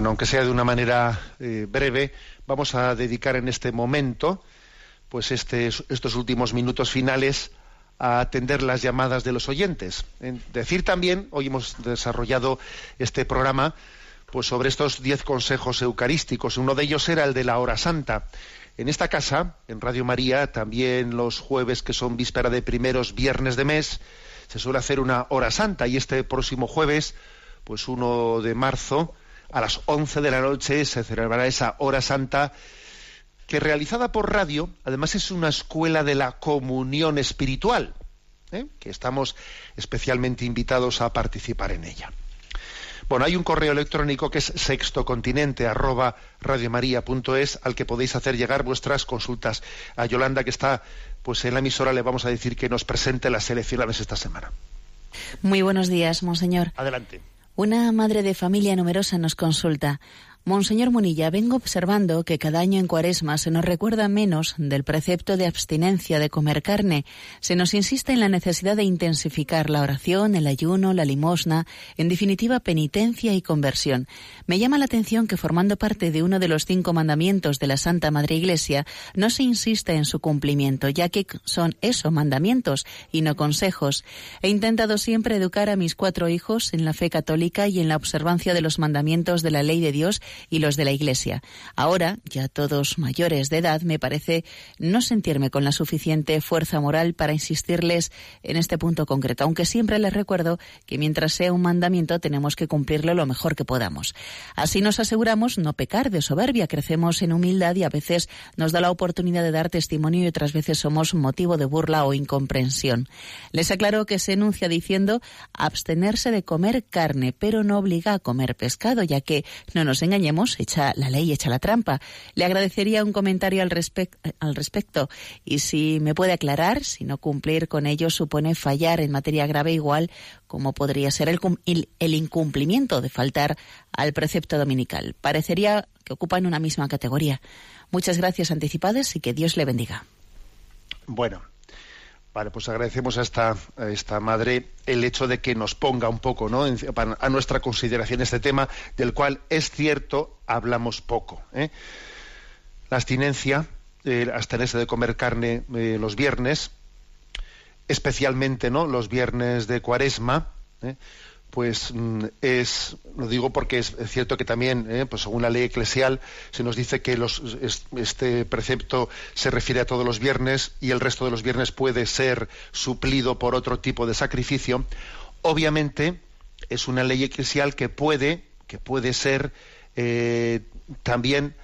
Bueno, aunque sea de una manera eh, breve, vamos a dedicar en este momento, pues este, estos últimos minutos finales, a atender las llamadas de los oyentes. En decir también, hoy hemos desarrollado este programa, pues sobre estos diez consejos eucarísticos. Uno de ellos era el de la hora santa. En esta casa, en Radio María, también los jueves que son víspera de primeros viernes de mes, se suele hacer una hora santa y este próximo jueves, pues 1 de marzo, a las 11 de la noche se celebrará esa hora santa que realizada por radio, además es una escuela de la comunión espiritual, ¿eh? que estamos especialmente invitados a participar en ella. Bueno, hay un correo electrónico que es sextocontinente arroba al que podéis hacer llegar vuestras consultas. A Yolanda, que está pues en la emisora, le vamos a decir que nos presente las selecciones esta semana. Muy buenos días, monseñor. Adelante. Una madre de familia numerosa nos consulta. Monseñor Munilla, vengo observando que cada año en Cuaresma se nos recuerda menos del precepto de abstinencia de comer carne. Se nos insiste en la necesidad de intensificar la oración, el ayuno, la limosna, en definitiva penitencia y conversión. Me llama la atención que formando parte de uno de los cinco mandamientos de la Santa Madre Iglesia, no se insiste en su cumplimiento, ya que son eso, mandamientos y no consejos. He intentado siempre educar a mis cuatro hijos en la fe católica y en la observancia de los mandamientos de la ley de Dios y los de la Iglesia. Ahora, ya todos mayores de edad, me parece no sentirme con la suficiente fuerza moral para insistirles en este punto concreto, aunque siempre les recuerdo que mientras sea un mandamiento tenemos que cumplirlo lo mejor que podamos. Así nos aseguramos no pecar de soberbia, crecemos en humildad y a veces nos da la oportunidad de dar testimonio y otras veces somos motivo de burla o incomprensión. Les aclaro que se enuncia diciendo abstenerse de comer carne, pero no obliga a comer pescado, ya que no nos engañamos echa la ley, echa la trampa. Le agradecería un comentario al, al respecto y si me puede aclarar si no cumplir con ello supone fallar en materia grave igual como podría ser el, el incumplimiento de faltar al precepto dominical. Parecería que ocupan una misma categoría. Muchas gracias anticipadas y que Dios le bendiga. Bueno, Vale, pues agradecemos a esta, esta madre el hecho de que nos ponga un poco ¿no? a nuestra consideración este tema, del cual es cierto, hablamos poco. ¿eh? La abstinencia, eh, abstenerse de comer carne eh, los viernes, especialmente ¿no? los viernes de cuaresma, ¿eh? Pues mm, es lo digo porque es cierto que también eh, pues según la ley eclesial se nos dice que este precepto se refiere a todos los viernes y el resto de los viernes puede ser suplido por otro tipo de sacrificio. Obviamente es una ley eclesial que puede que puede ser eh, también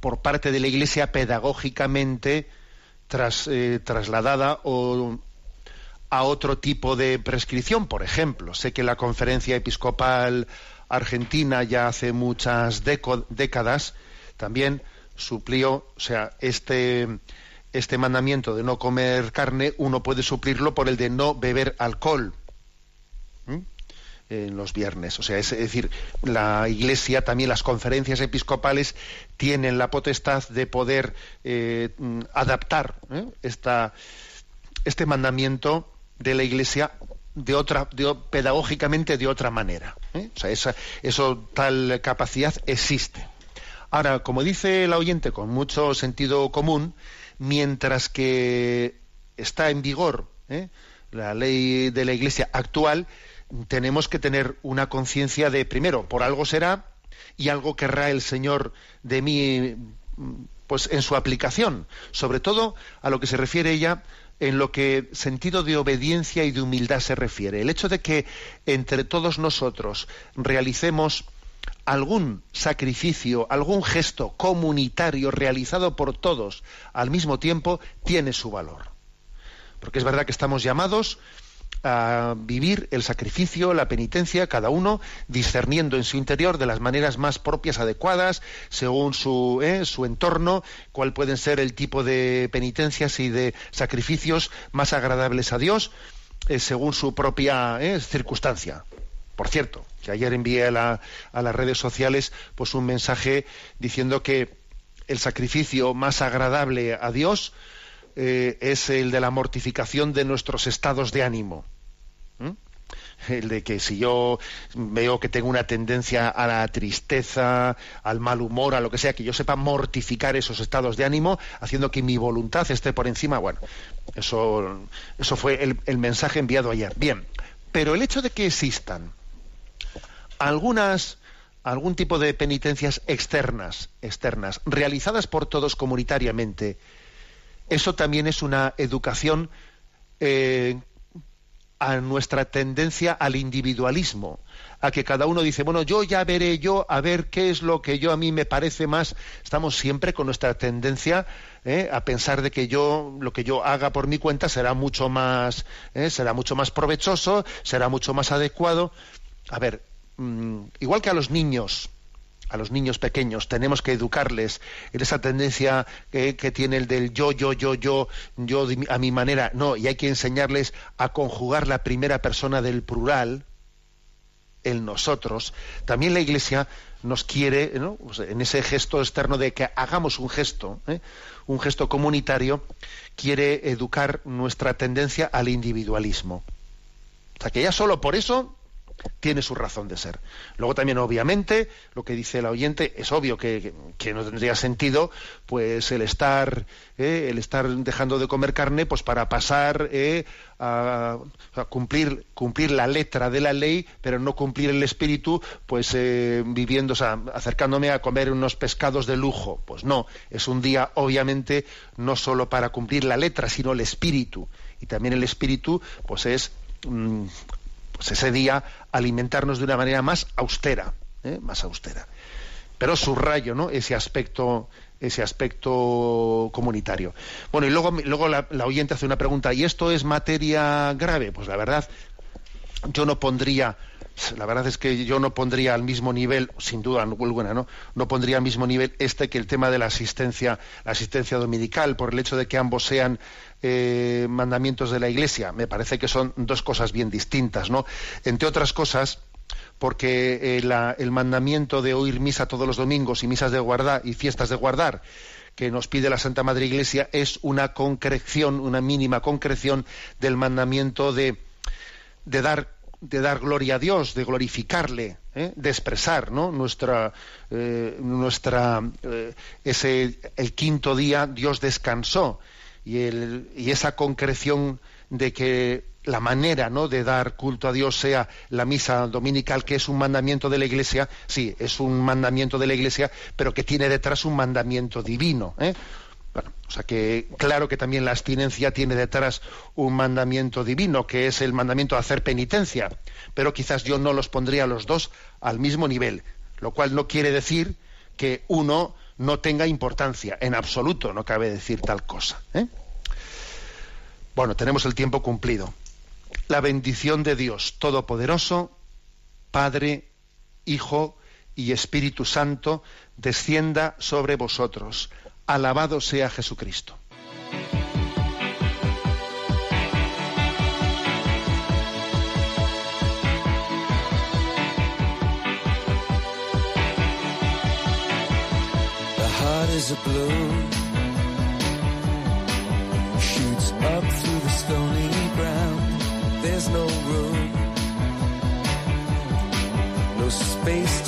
por parte de la Iglesia pedagógicamente eh, trasladada o a otro tipo de prescripción. Por ejemplo, sé que la Conferencia Episcopal Argentina ya hace muchas décadas también suplió, o sea, este, este mandamiento de no comer carne, uno puede suplirlo por el de no beber alcohol en los viernes. O sea, es, decir, la Iglesia, también las conferencias episcopales tienen la potestad de poder eh, adaptar ¿eh? esta, este mandamiento de la Iglesia de otra, pedagógicamente de otra manera. ¿eh? O sea, esa, eso, tal capacidad existe. Ahora, como dice el oyente con mucho sentido común, mientras que está en vigor ¿eh? la ley de la Iglesia actual, tenemos que tener una conciencia de, primero, por algo será y algo querrá el Señor de mí pues en su aplicación, sobre todo a lo que se refiere ella en lo que sentido de obediencia y de humildad se refiere. El hecho de que entre todos nosotros realicemos algún sacrificio, algún gesto comunitario realizado por todos al mismo tiempo, tiene su valor. Porque es verdad que estamos llamados a vivir el sacrificio, la penitencia, cada uno discerniendo en su interior de las maneras más propias, adecuadas, según su, eh, su entorno, cuál pueden ser el tipo de penitencias y de sacrificios más agradables a Dios, eh, según su propia eh, circunstancia. Por cierto, que ayer envié a, a las redes sociales pues un mensaje diciendo que el sacrificio más agradable a Dios es el de la mortificación de nuestros estados de ánimo. el de que si yo veo que tengo una tendencia a la tristeza, al mal humor, a lo que sea, que yo sepa mortificar esos estados de ánimo, haciendo que mi voluntad esté por encima. Bueno, eso, eso fue el, el mensaje enviado ayer. Bien, pero el hecho de que existan algunas algún tipo de penitencias externas, externas, realizadas por todos comunitariamente, eso también es una educación eh, a nuestra tendencia al individualismo, a que cada uno dice, bueno, yo ya veré yo a ver qué es lo que yo a mí me parece más. Estamos siempre con nuestra tendencia eh, a pensar de que yo lo que yo haga por mi cuenta será mucho más, eh, será mucho más provechoso, será mucho más adecuado. A ver, mm, igual que a los niños, a los niños pequeños, tenemos que educarles en esa tendencia que, tiene el del yo, yo, yo, yo, yo a mi manera. No, y hay que enseñarles a conjugar la primera persona del plural, el nosotros. También la Iglesia nos quiere, en ese gesto externo de que hagamos un gesto, ¿eh? un gesto comunitario, quiere educar nuestra tendencia al individualismo. O sea que ya solo por eso tiene su razón de ser. Luego también, obviamente, lo que dice el oyente, es obvio que, no tendría sentido pues el estar, eh, el estar dejando de comer carne pues para pasar eh, a, cumplir, cumplir la letra de la ley, pero no cumplir el espíritu, pues eh, viviendo, o sea, acercándome a comer unos pescados de lujo. Pues no, es un día, obviamente, no solo para cumplir la letra, sino el espíritu. Y también el espíritu, pues es mm, pues ese día alimentarnos de una manera más austera, ¿eh? más austera. Pero subrayo, ¿no? Ese aspecto, ese aspecto comunitario. Bueno, y luego, luego la, oyente hace una pregunta, ¿y esto es materia grave? Pues la verdad, yo no pondría, la verdad es que yo no pondría al mismo nivel, sin duda alguna, ¿no? No pondría al mismo nivel este que el tema de la asistencia, la asistencia dominical, por el hecho de que ambos sean eh, mandamientos de la Iglesia. Me parece que son dos cosas bien distintas, ¿no? Entre otras cosas, porque eh, el mandamiento de oír misa todos los domingos y misas de guardar y fiestas de guardar que nos pide la Santa Madre Iglesia es una concreción, una mínima concreción del mandamiento de, de dar de dar gloria a Dios, de glorificarle, ¿eh? de expresar ¿no? nuestra, nuestra ese el quinto día Dios descansó y, esa concreción de que la manera ¿no? de dar culto a Dios sea la misa dominical, que es un mandamiento de la Iglesia, sí, es un mandamiento de la Iglesia, pero que tiene detrás un mandamiento divino. ¿eh? Bueno, o sea que claro que también la abstinencia tiene detrás un mandamiento divino, que es el mandamiento de hacer penitencia, pero quizás yo no los pondría los dos al mismo nivel, lo cual no quiere decir que uno no tenga importancia. En absoluto no cabe decir tal cosa. ¿eh? Bueno, tenemos el tiempo cumplido. La bendición de Dios Todopoderoso, Padre, Hijo y Espíritu Santo, descienda sobre vosotros. Alabado sea Jesucristo. is a blue shoots up through the stony ground. There's no room, no space